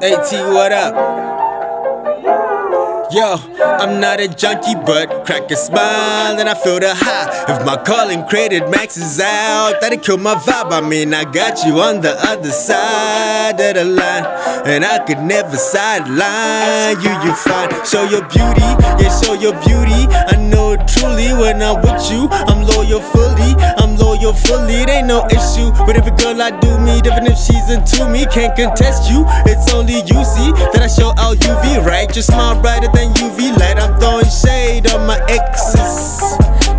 AT, what up? Yo, I'm not a junkie, but crack a smile and I feel the high. If my calling credit maxes out, that'll kill my vibe. I mean, I got you on the other side of the line, and I could never sideline you. You fine, show your beauty, yeah, show your beauty. I know it truly when I'm with you. I'm loyal fully, I'm loyal fully. It ain't no issue. But every girl I do meet, even if she's into me, can't contest you. It's only you see that I show out UV, right? Your smile brighter than UV light. I'm throwing shade on my exes.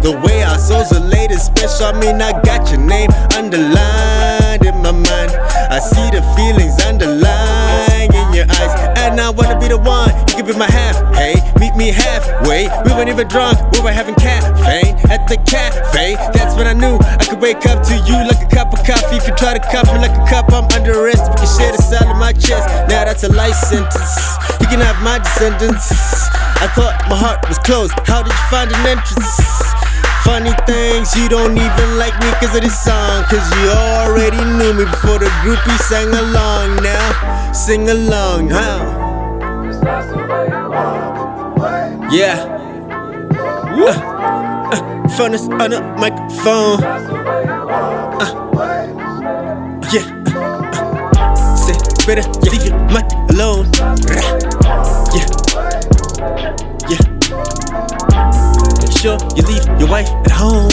The way our souls are laid is special. I mean, I got your name underlined in my mind. I see the feelings underlying in your eyes. And I wanna be the one, you can be my half. Hey, meet me halfway. We weren't even drunk, we were having caffeine at the cafe. That's when I knew I could wake up to you like a cup of coffee. If you try to cuff me like a cup, I'm under arrest. We can share the cell in my chest. Now that's a sentence. You can have my descendants. I thought my heart was closed. How did you find an entrance? Funny things, you don't even like me cause of this song. Cause you already knew me before the groupie sang along. Now, sing along, huh? Yeah. Uh, uh, furnace on the microphone. Better you leave your mic alone. Yeah. Yeah. Make sure you leave your wife at home.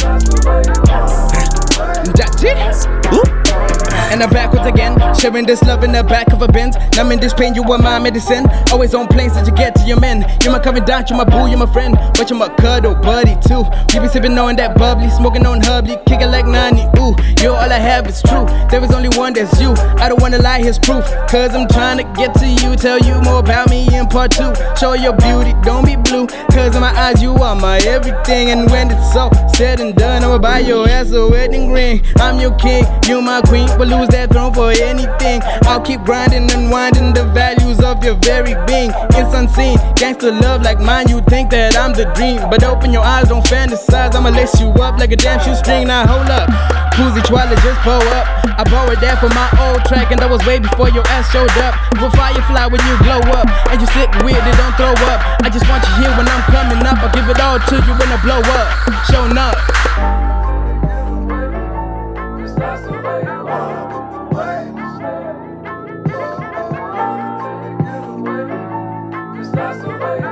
That's it. Ooh. And I'm back backwards again, sharing this love in the back of a Benz. in this pain, you are my medicine. Always on planes that you get to your men. You're my down, you're my boo, you're my friend. But you're my cuddle buddy too. We be sipping on that bubbly, smoking on hubbly, kicking like 90. Ooh, you're all I have, it's true. There is only one that's you. I don't wanna lie, here's proof. Cause I'm trying to get to you, tell you more about me in part two. Show your beauty, don't be blue. Cause in my eyes, you are my everything. And when it's all said and done, I'ma buy your ass a wedding ring. I'm your king, you my queen lose that throne for anything. I'll keep grinding, unwinding the values of your very being. It's unseen, gangster love like mine. You think that I'm the dream, but open your eyes, don't fantasize. I'ma lace you up like a damn shoestring. Now hold up, Koozie Chwala just pull up. I borrowed that for my old track, and that was way before your ass showed up. You're firefly when you glow up, and you sit weird it don't throw up. I just want you here when I'm coming up. I'll give it all to you when I blow up. Showing up. pass away.